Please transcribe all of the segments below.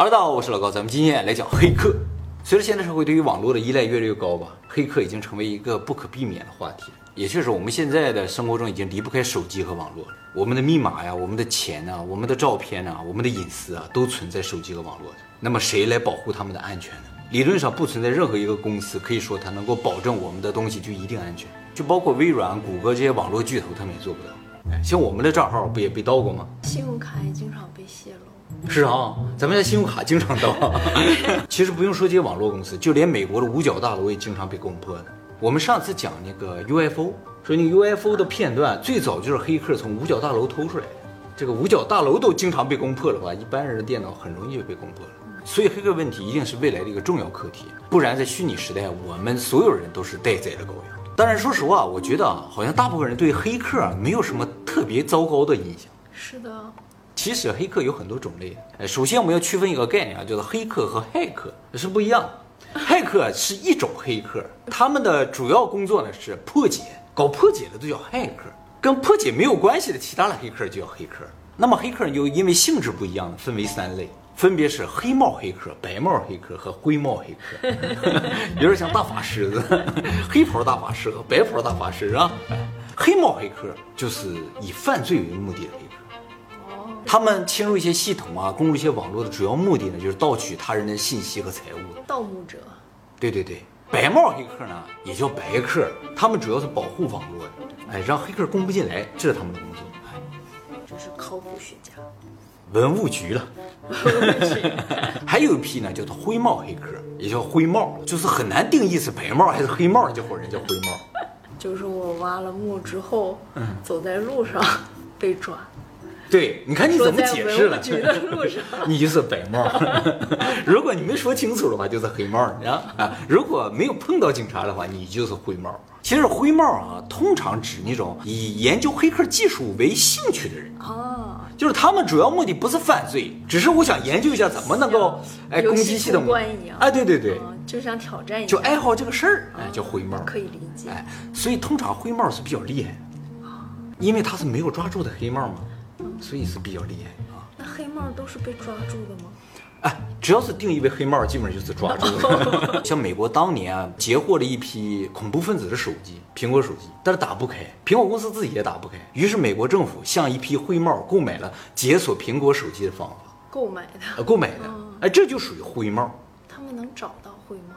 Hello，大家好，我是老高，咱们今天来讲黑客。随着现代社会对于网络的依赖越来越高吧，黑客已经成为一个不可避免的话题。也确实，我们现在的生活中已经离不开手机和网络了。我们的密码呀，我们的钱呐，我们的照片呐，我们的隐私啊，都存在手机和网络。那么谁来保护他们的安全呢？理论上不存在任何一个公司可以说它能够保证我们的东西就一定安全，就包括微软、谷歌这些网络巨头，他们也做不到。哎，像我们的账号不也被盗过吗？信用卡也经常被泄露。是啊，咱们家信用卡经常盗。其实不用说这些网络公司，就连美国的五角大楼也经常被攻破的。我们上次讲那个 UFO，说那个 UFO 的片段最早就是黑客从五角大楼偷出来的。这个五角大楼都经常被攻破的话，一般人的电脑很容易就被攻破了。所以黑客问题一定是未来的一个重要课题，不然在虚拟时代，我们所有人都是待宰的羔羊。当然，说实话，我觉得啊，好像大部分人对黑客啊没有什么特别糟糕的印象。是的，其实黑客有很多种类。哎，首先我们要区分一个概念啊，叫做黑客和骇客是不一样的。骇客是一种黑客，他们的主要工作呢是破解，搞破解的都叫骇客，跟破解没有关系的其他的黑客就叫黑客。那么黑客又因为性质不一样，分为三类。分别是黑帽黑客、白帽黑客和灰帽黑客，有点像大法师的，黑袍大法师和白袍大法师啊。黑帽黑客就是以犯罪为目的的黑客，他们侵入一些系统啊，攻入一些网络的主要目的呢，就是盗取他人的信息和财物。盗墓者。对对对，白帽黑客呢也叫白客，他们主要是保护网络的，哎，让黑客攻不进来，这是他们的工作。这是考古学家。文物局了，还有一批呢，叫做灰帽黑客，也叫灰帽，就是很难定义是白帽还是黑帽，这伙人叫灰帽。就是我挖了墓之后，走在路上被抓。对，你看你怎么解释了？你就是白帽。如果你没说清楚的话，就是黑帽啊啊！如果没有碰到警察的话，你就是灰帽。其实灰帽啊，通常指那种以研究黑客技术为兴趣的人哦，就是他们主要目的不是犯罪，只是我想研究一下怎么能够哎攻击系统哎，对对对，就想挑战一下，就爱好这个事儿，哎，叫灰帽，可以理解。哎，所以通常灰帽是比较厉害的因为他是没有抓住的黑帽嘛。所以是比较厉害啊。那黑帽都是被抓住的吗？哎，只要是定义为黑帽，基本上就是抓住了。像美国当年啊，截获了一批恐怖分子的手机，苹果手机，但是打不开，苹果公司自己也打不开。于是美国政府向一批灰帽购买了解锁苹果手机的方法。购买的？呃，购买的。哎，这就属于灰帽。他们能找到灰帽？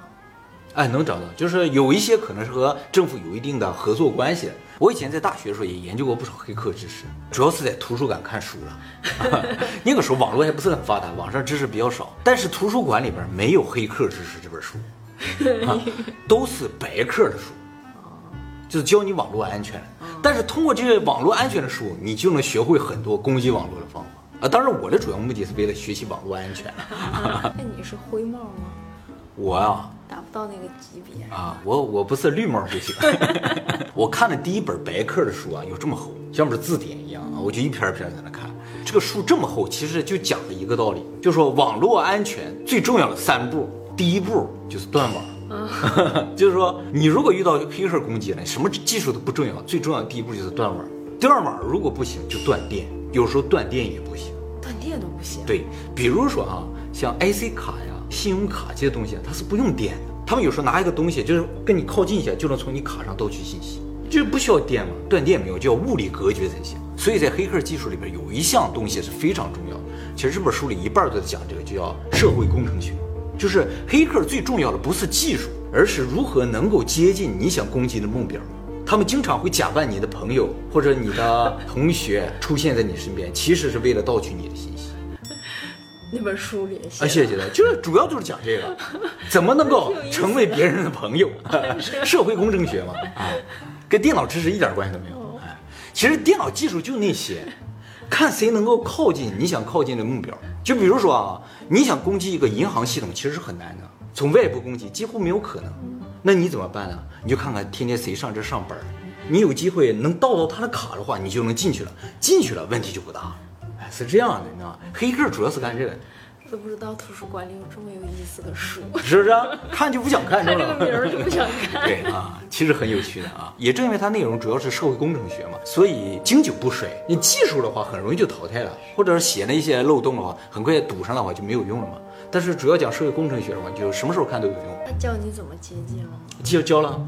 哎，能找到，就是有一些可能是和政府有一定的合作关系。我以前在大学的时候也研究过不少黑客知识，主要是在图书馆看书了。那个时候网络还不是很发达，网上知识比较少。但是图书馆里边没有黑客知识这本书，都是白客的书，就是教你网络安全。但是通过这些网络安全的书，你就能学会很多攻击网络的方法啊。当然，我的主要目的是为了学习网络安全。那你是灰帽吗？我呀。到那个级别啊！我我不是绿帽就行。我看的第一本白客的书啊，有这么厚，像本字典一样啊。我就一篇一篇在那看。这个书这么厚，其实就讲了一个道理，就说网络安全最重要的三步，第一步就是断网。就是说，你如果遇到黑客攻击了，什么技术都不重要，最重要的第一步就是断网。断网如果不行，就断电。有时候断电也不行，断电都不行。对，比如说啊，像 IC 卡呀。信用卡这些东西，它是不用电的。他们有时候拿一个东西，就是跟你靠近一下，就能从你卡上盗取信息，就是不需要电嘛，断电没有，就要物理隔绝才行。所以在黑客技术里边，有一项东西是非常重要的。其实这本书里一半都在讲这个，就叫社会工程学。就是黑客最重要的不是技术，而是如何能够接近你想攻击的目标。他们经常会假扮你的朋友或者你的同学出现在你身边，其实是为了盗取你的信息。那本书里啊，谢谢的，就是主要就是讲这个，怎么能够成为别人的朋友，社会工程学嘛，啊，跟电脑知识一点关系都没有。哎，其实电脑技术就那些，看谁能够靠近你想靠近的目标。就比如说啊，你想攻击一个银行系统，其实是很难的，从外部攻击几乎没有可能。那你怎么办呢？你就看看天天谁上这上班，你有机会能盗到他的卡的话，你就能进去了，进去了问题就不大。是这样的，你知道吗？黑客主要是干这个。都不知道图书馆里有这么有意思的书，是不是啊？看就不想看，看是吧这个名儿就不想看。对啊，其实很有趣的啊。也正因为它内容主要是社会工程学嘛，所以经久不衰。你技术的话，很容易就淘汰了，或者是写那一些漏洞的话，很快堵上的话就没有用了嘛。但是主要讲社会工程学的话，就什么时候看都有用。那教你怎么接近了吗？教教了。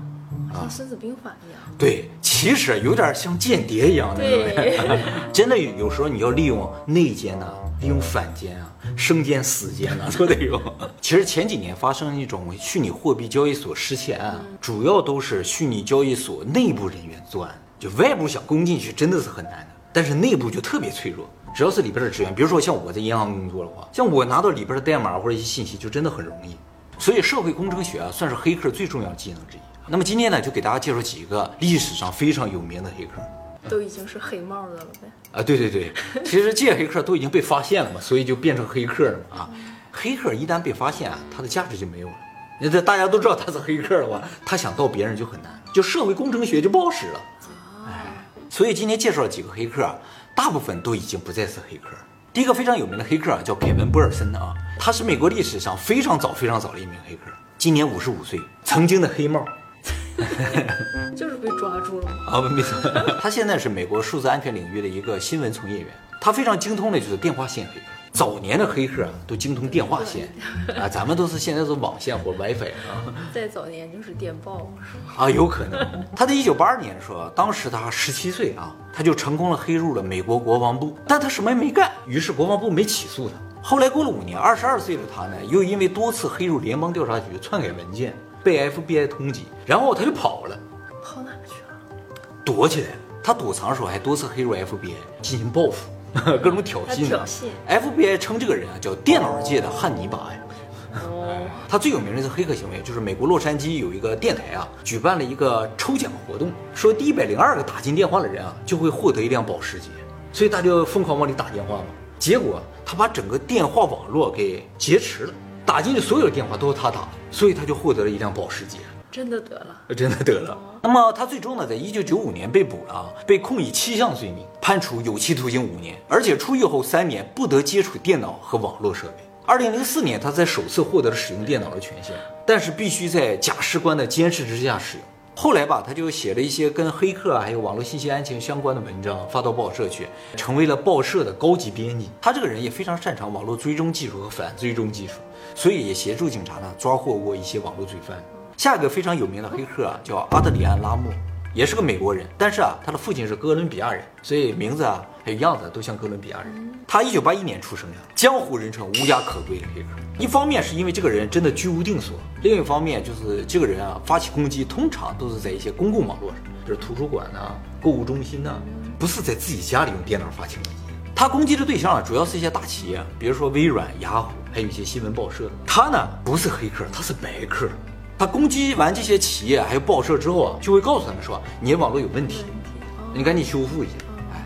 像《孙子兵法》一样。对，其实有点像间谍一样的，对 真的有有时候你要利用内奸呐、利用反奸啊、生奸死奸呐、都得用。其实前几年发生一种虚拟货币交易所失窃案，主要都是虚拟交易所内部人员作案，就外部想攻进去真的是很难的，但是内部就特别脆弱。只要是里边的职员，比如说像我在银行工作的话，像我拿到里边的代码或者一些信息，就真的很容易。所以社会工程学啊，算是黑客最重要的技能之一。那么今天呢，就给大家介绍几个历史上非常有名的黑客。都已经是黑帽的了呗。啊，对对对，其实这些黑客都已经被发现了嘛，所以就变成黑客了嘛啊。黑客一旦被发现啊，他的价值就没有了。那这大家都知道他是黑客的话，他想盗别人就很难，就社会工程学就不好使了。哎，所以今天介绍了几个黑客啊，大部分都已经不再是黑客。第一个非常有名的黑客啊，叫凯文·波尔森啊，他是美国历史上非常早非常早的一名黑客，今年五十五岁，曾经的黑帽。就是被抓住了吗？啊，没错，他现在是美国数字安全领域的一个新闻从业员，他非常精通的就是电话线黑客。早年的黑客啊，都精通电话线啊，咱们都是现在是网线或 WiFi 啊再早年就是电报，是吧？啊，有可能。他在一九八二年的时候，当时他十七岁啊，他就成功了黑入了美国国防部，但他什么也没干，于是国防部没起诉他。后来过了五年，二十二岁的他呢，又因为多次黑入联邦调查局篡改文件，被 FBI 通缉，然后他就跑了。跑哪去了？躲起来了。他躲藏的时候还多次黑入 FBI 进行报复，各种挑衅挑衅。FBI 称这个人啊叫电脑界的汉尼拔呀。哦，他最有名的是黑客行为，就是美国洛杉矶有一个电台啊，举办了一个抽奖活动，说第一百零二个打进电话的人啊，就会获得一辆保时捷，所以大家就疯狂往里打电话嘛。结果他把整个电话网络给劫持了，打进去所有的电话都是他打，所以他就获得了一辆保时捷。真的得了。真的得了。那么他最终呢，在一九九五年被捕了啊，被控以七项罪名，判处有期徒刑五年，而且出狱后三年不得接触电脑和网络设备。二零零四年，他才首次获得了使用电脑的权限，但是必须在假释官的监视之下使用。后来吧，他就写了一些跟黑客啊，还有网络信息安全相关的文章，发到报社去，成为了报社的高级编辑。他这个人也非常擅长网络追踪技术和反追踪技术，所以也协助警察呢抓获过一些网络罪犯。下一个非常有名的黑客啊，叫阿德里安·拉莫，也是个美国人，但是啊，他的父亲是哥伦比亚人，所以名字啊还有样子都像哥伦比亚人。他一九八一年出生的，江湖人称无家可归的黑客。一方面是因为这个人真的居无定所，另一方面就是这个人啊发起攻击通常都是在一些公共网络上，就是图书馆呐、购物中心呐、不是在自己家里用电脑发起攻击。他攻击的对象啊，主要是一些大企业，比如说微软、雅虎，还有一些新闻报社。他呢不是黑客，他是白客。他攻击完这些企业还有报社之后啊，就会告诉他们说，你的网络有问题，你赶紧修复一下。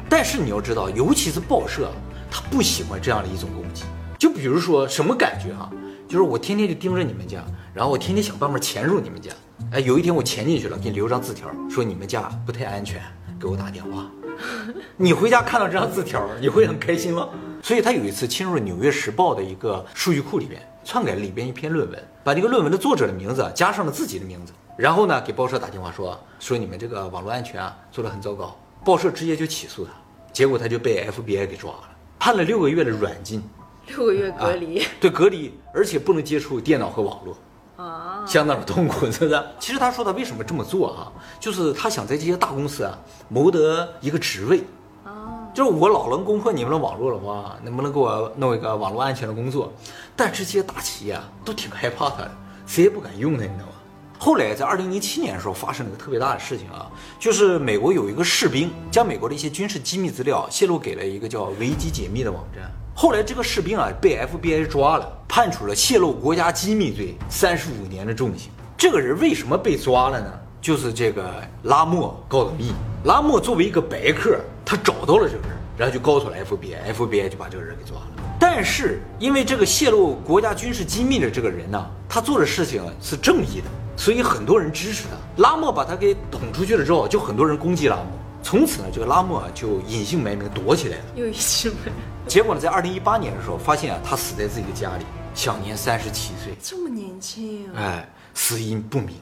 但是你要知道，尤其是报社，他不喜欢这样的一种攻击。就比如说什么感觉哈、就是我天天就盯着你们家，然后我天天想办法潜入你们家。哎，有一天我潜进去了，给你留张字条，说你们家不太安全，给我打电话。你回家看到这张字条，你会很开心吗？所以他有一次侵入了《纽约时报》的一个数据库里边，篡改了里边一篇论文，把这个论文的作者的名字啊加上了自己的名字，然后呢给报社打电话说说你们这个网络安全啊做得很糟糕，报社直接就起诉他，结果他就被 FBI 给抓了，判了六个月的软禁，六个月隔离。对隔离，而且不能接触电脑和网络。啊，相当的痛苦，是不是？其实他说他为什么这么做啊、就是他想在这些大公司啊谋得一个职位，啊，就是我老能攻破你们的网络的话，能不能给我弄一个网络安全的工作？但这些大企业啊都挺害怕他的，谁也不敢用他，你知道吗？后来在二零零七年的时候发生了一个特别大的事情啊，就是美国有一个士兵将美国的一些军事机密资料泄露给了一个叫维基解密的网站。后来这个士兵啊被 FBI 抓了，判处了泄露国家机密罪三十五年的重刑。这个人为什么被抓了呢？就是这个拉莫告的密。拉莫作为一个白客，他找到了这个人，然后就告诉了 FBI，FBI 就把这个人给抓了。但是因为这个泄露国家军事机密的这个人呢，他做的事情是正义的，所以很多人支持他。拉莫把他给捅出去了之后，就很多人攻击拉莫。从此呢，这个拉莫啊就隐姓埋名躲起来了。又一起没。结果呢，在二零一八年的时候，发现啊，他死在自己的家里，享年三十七岁。这么年轻啊，哎，死因不明。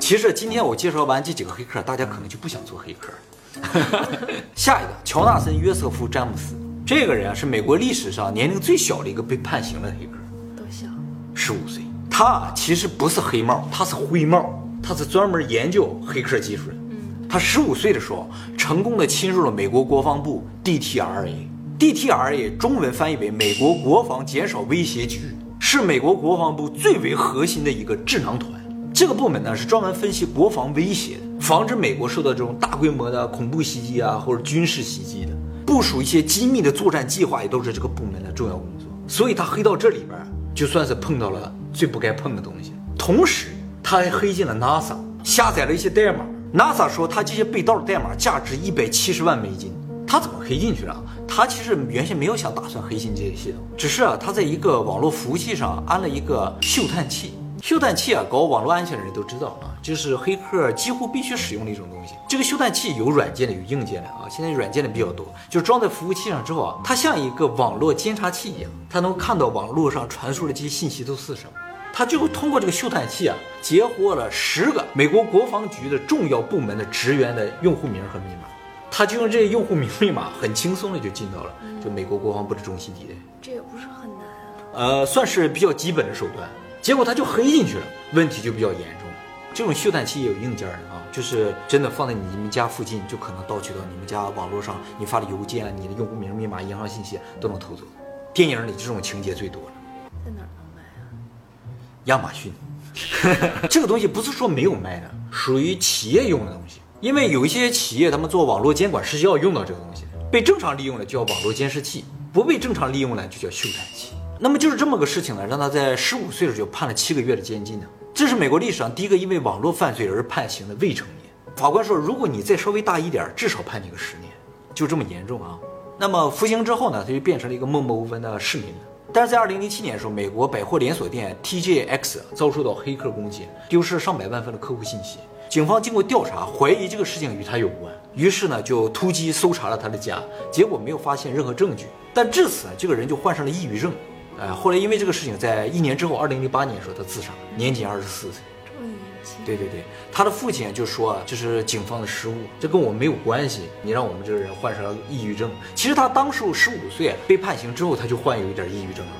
其实今天我介绍完这几个黑客，大家可能就不想做黑客了。下一个，乔纳森·约瑟夫·詹姆斯，这个人啊是美国历史上年龄最小的一个被判刑的黑客，多小？十五岁。他啊其实不是黑帽，他是灰帽，他是专门研究黑客技术的。嗯他十五岁的时候，成功的侵入了美国国防部 DTRA。DTRA 中文翻译为美国国防减少威胁局，是美国国防部最为核心的一个智囊团。这个部门呢是专门分析国防威胁的，防止美国受到这种大规模的恐怖袭击啊或者军事袭击的，部署一些机密的作战计划也都是这个部门的重要工作。所以他黑到这里边，就算是碰到了最不该碰的东西。同时，他还黑进了 NASA，下载了一些代码。NASA 说他这些被盗的代码价值一百七十万美金。他怎么黑进去了？他其实原先没有想打算黑进这些系统，只是啊他在一个网络服务器上安了一个嗅探器。嗅探器啊，搞网络安全的人都知道啊，就是黑客几乎必须使用的一种东西。这个嗅探器有软件的，有硬件的啊。现在软件的比较多，就装在服务器上之后啊，它像一个网络监察器一样，它能看到网络上传输的这些信息都是什么。它就通过这个嗅探器啊，截获了十个美国国防局的重要部门的职员的用户名和密码。他就用这些用户名密码，很轻松的就进到了就美国国防部的中心地带。这也不是很难啊。呃，算是比较基本的手段。结果他就黑进去了，问题就比较严重。这种嗅探器也有硬件的啊，就是真的放在你们家附近，就可能盗取到你们家网络上你发的邮件、你的用户名、密码、银行信息都能偷走。电影里这种情节最多了。在哪儿能买啊？亚马逊，这个东西不是说没有卖的，属于企业用的东西。因为有一些企业他们做网络监管是要用到这个东西，被正常利用的叫网络监视器，不被正常利用呢就叫嗅探器。那么就是这么个事情呢，让他在十五岁的时候就判了七个月的监禁呢。这是美国历史上第一个因为网络犯罪而判刑的未成年。法官说，如果你再稍微大一点，至少判你个十年，就这么严重啊。那么服刑之后呢，他就变成了一个默默无闻的市民。但是在二零零七年的时候，美国百货连锁店 TJX 遭受到黑客攻击，丢失上百万份的客户信息。警方经过调查，怀疑这个事情与他有关，于是呢就突击搜查了他的家，结果没有发现任何证据。但至此，这个人就患上了抑郁症。哎，后来因为这个事情，在一年之后，二零零八年的时候，他自杀，年仅二十四岁。这么年轻？对对对，他的父亲就说啊，这是警方的失误，这跟我没有关系。你让我们这个人患上了抑郁症。其实他当时十五岁被判刑之后，他就患有一点抑郁症了。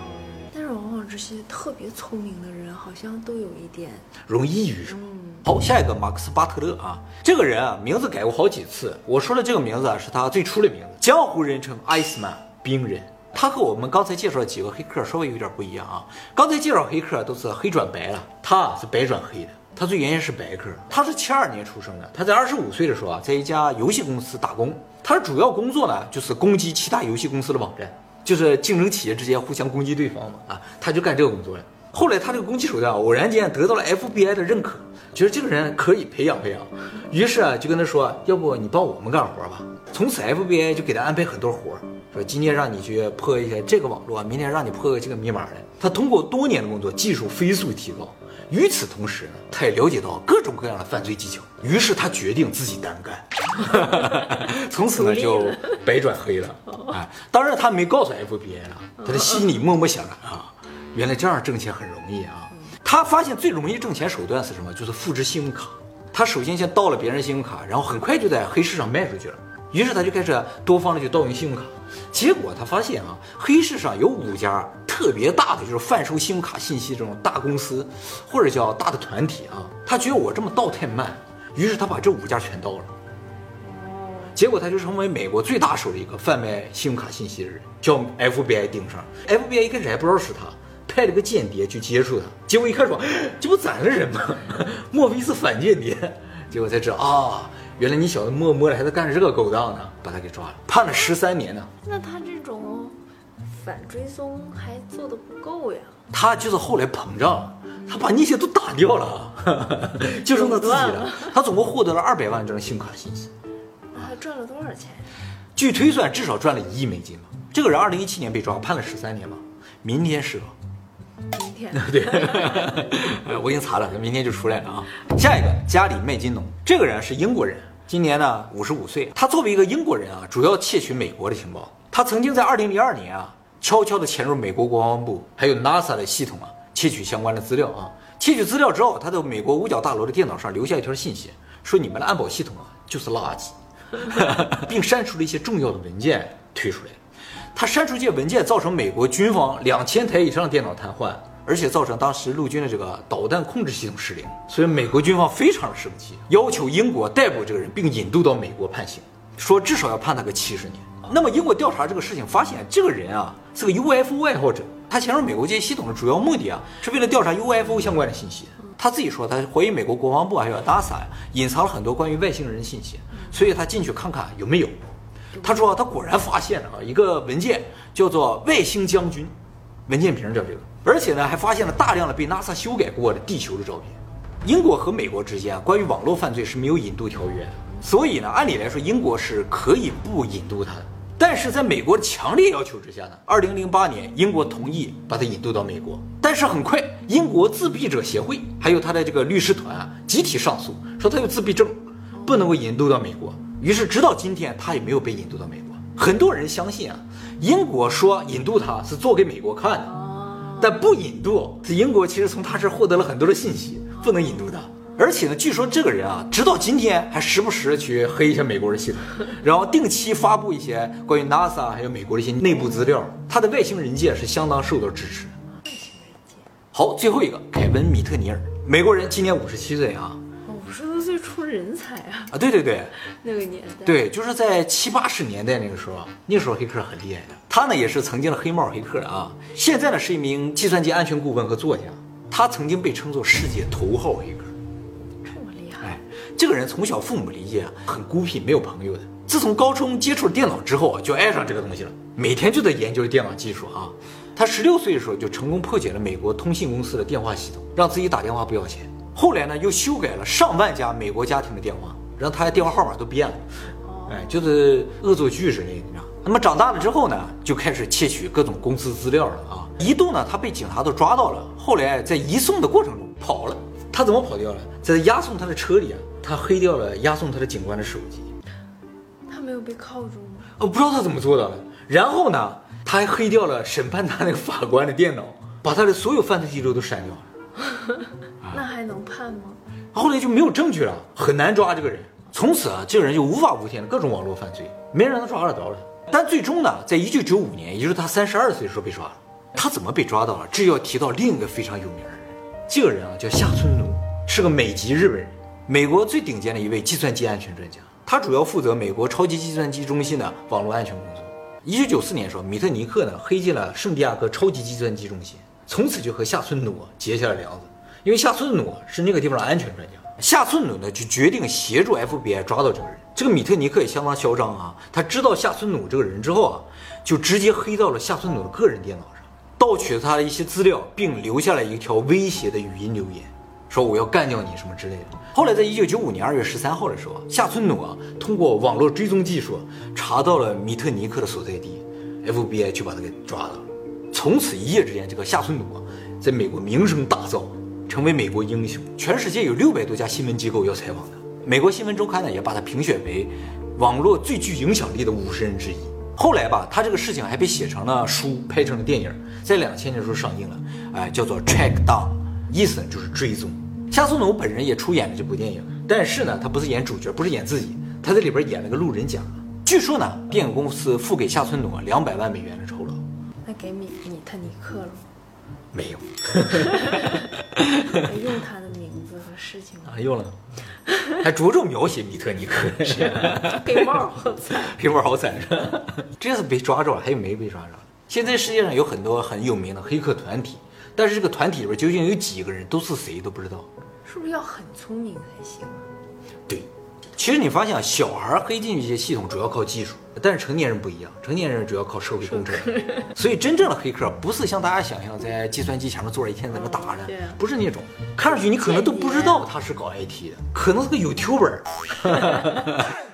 但是往往这些特别聪明的人，好像都有一点容易抑郁症。嗯，好，下一个马克思巴特勒啊，这个人啊，名字改过好几次。我说的这个名字啊，是他最初的名字，江湖人称艾斯曼冰人。他和我们刚才介绍的几个黑客稍微有点不一样啊。刚才介绍黑客都是黑转白了，他是白转黑的。他最原先是白客，他是七二年出生的。他在二十五岁的时候啊，在一家游戏公司打工。他的主要工作呢，就是攻击其他游戏公司的网站，就是竞争企业之间互相攻击对方嘛啊，他就干这个工作了。后来他这个攻击手段偶然间得到了 FBI 的认可，觉得这个人可以培养培养，于是啊就跟他说，要不你帮我们干活吧。从此 FBI 就给他安排很多活儿，说今天让你去破一下这个网络，明天让你破个这个密码的。他通过多年的工作，技术飞速提高。与此同时，他也了解到各种各样的犯罪技巧，于是他决定自己单干，从此呢就白转黑了。哎，当然他没告诉 FBI 啊，他的心里默默想着啊，原来这样挣钱很容易啊。他发现最容易挣钱手段是什么？就是复制信用卡。他首先先盗了别人信用卡，然后很快就在黑市上卖出去了。于是他就开始多方的去盗用信用卡。结果他发现啊，黑市上有五家特别大的，就是贩售信用卡信息这种大公司，或者叫大的团体啊。他觉得我这么盗太慢，于是他把这五家全盗了。结果他就成为美国最大手的一个贩卖信用卡信息的人，叫 FBI 盯上。FBI 一开始还不知道是他，派了个间谍去接触他。结果一看说，这不咱的人吗？莫非是反间谍？结果才知道啊，原来你小子默默的还在干这个勾当呢，把他给抓了，判了十三年呢。那他这种反追踪还做的不够呀？他就是后来膨胀了，他把那些都打掉了，就剩他自己了。他总共获得了二百万张信用卡信息。那他赚了多少钱？据推算，至少赚了一亿美金吧。这个人二零一七年被抓，判了十三年吧。明天释放。对，呃 我已经查了，明天就出来了啊。下一个，加里麦金农，这个人是英国人，今年呢五十五岁。他作为一个英国人啊，主要窃取美国的情报。他曾经在二零零二年啊，悄悄地潜入美国国防部还有 NASA 的系统啊，窃取相关的资料啊。窃取资料之后，他在美国五角大楼的电脑上留下一条信息，说你们的安保系统啊就是垃圾，并删除了一些重要的文件推出来。他删除这些文件，造成美国军方两千台以上的电脑瘫痪，而且造成当时陆军的这个导弹控制系统失灵。所以美国军方非常生气，要求英国逮捕这个人，并引渡到美国判刑，说至少要判他个七十年。那么英国调查这个事情，发现这个人啊是个 UFO 爱好者，他潜入美国这些系统的主要目的啊，是为了调查 UFO 相关的信息。他自己说，他怀疑美国国防部还有 NASA 呀，隐藏了很多关于外星人的信息，所以他进去看看有没有。他说他果然发现了啊一个文件，叫做《外星将军》，文件名叫这个，而且呢还发现了大量的被 NASA 修改过的地球的照片。英国和美国之间关于网络犯罪是没有引渡条约，所以呢按理来说英国是可以不引渡他的。但是在美国的强烈要求之下呢，二零零八年英国同意把他引渡到美国。但是很快，英国自闭者协会还有他的这个律师团啊，集体上诉，说他有自闭症，不能够引渡到美国。于是直到今天，他也没有被引渡到美国。很多人相信啊，英国说引渡他是做给美国看的，但不引渡是英国其实从他这获得了很多的信息，不能引渡他。而且呢，据说这个人啊，直到今天还时不时的去黑一下美国的系统，然后定期发布一些关于 NASA 还有美国的一些内部资料。他的外星人界是相当受到支持。外星人界，好，最后一个凯文·米特尼尔，美国人，今年五十七岁啊。出人才啊！啊，对对对，那个年代，对，就是在七八十年代那个时候，那时候黑客很厉害的。他呢也是曾经的黑帽黑客啊，现在呢是一名计算机安全顾问和作家。他曾经被称作世界头号黑客。这么厉害！哎，这个人从小父母离异啊，很孤僻，没有朋友的。自从高中接触了电脑之后啊，就爱上这个东西了，每天就在研究电脑技术啊。他十六岁的时候就成功破解了美国通信公司的电话系统，让自己打电话不要钱。后来呢，又修改了上万家美国家庭的电话，让他的电话号码都变了。哎，就是恶作剧之类的，你知道。那么长大了之后呢，就开始窃取各种公司资料了啊。一度呢，他被警察都抓到了，后来在移送的过程中跑了。他怎么跑掉了？在押送他的车里啊。他黑掉了押送他的警官的手机，他没有被铐住吗？我不知道他怎么做到的。然后呢，他还黑掉了审判他那个法官的电脑，把他的所有犯罪记录都删掉了。那还能判吗？后来就没有证据了，很难抓这个人。从此啊，这个人就无法无天了各种网络犯罪，没人能抓得着了。但最终呢，在一九九五年，也就是他三十二岁的时候被抓了。他怎么被抓到了？这要提到另一个非常有名的人，这个人啊叫夏村奴，是个美籍日本人。美国最顶尖的一位计算机安全专家，他主要负责美国超级计算机中心的网络安全工作。一九九四年的时候，米特尼克呢黑进了圣地亚哥超级计算机中心，从此就和夏村努结下了梁子。因为夏村努是那个地方的安全专家，夏村努呢就决定协助 FBI 抓到这个人。这个米特尼克也相当嚣张啊，他知道夏村努这个人之后啊，就直接黑到了夏村努的个人电脑上，盗取了他的一些资料，并留下了一条威胁的语音留言。说我要干掉你什么之类的。后来在一九九五年二月十三号的时候，夏村努啊通过网络追踪技术查到了米特尼克的所在地，FBI 就把他给抓了。从此一夜之间，这个夏村努啊在美国名声大噪，成为美国英雄。全世界有六百多家新闻机构要采访他，美国新闻周刊呢也把他评选为网络最具影响力的五十人之一。后来吧，他这个事情还被写成了书，拍成了电影，在两千年的时候上映了，哎，叫做《Track Down》，意思呢就是追踪。夏苏努本人也出演了这部电影，但是呢，他不是演主角，不是演自己，他在里边演了个路人甲。据说呢，电影公司付给夏村努两百万美元的酬劳。那给米米特尼克了？没有。用他的名字和事情啊，用了，还着重描写米特尼克。黑帽好惨，黑帽好惨是吧？这次被抓住了，还有没被抓着？现在世界上有很多很有名的黑客团体。但是这个团体里边究竟有几个人，都是谁都不知道。是不是要很聪明才行啊？对，其实你发现啊，小孩黑进去一些系统主要靠技术，但是成年人不一样，成年人主要靠社会工程。所以真正的黑客不是像大家想象在计算机前面坐着一天在那打着，不是那种，看上去你可能都不知道他是搞 IT 的，可能是个 YouTuber。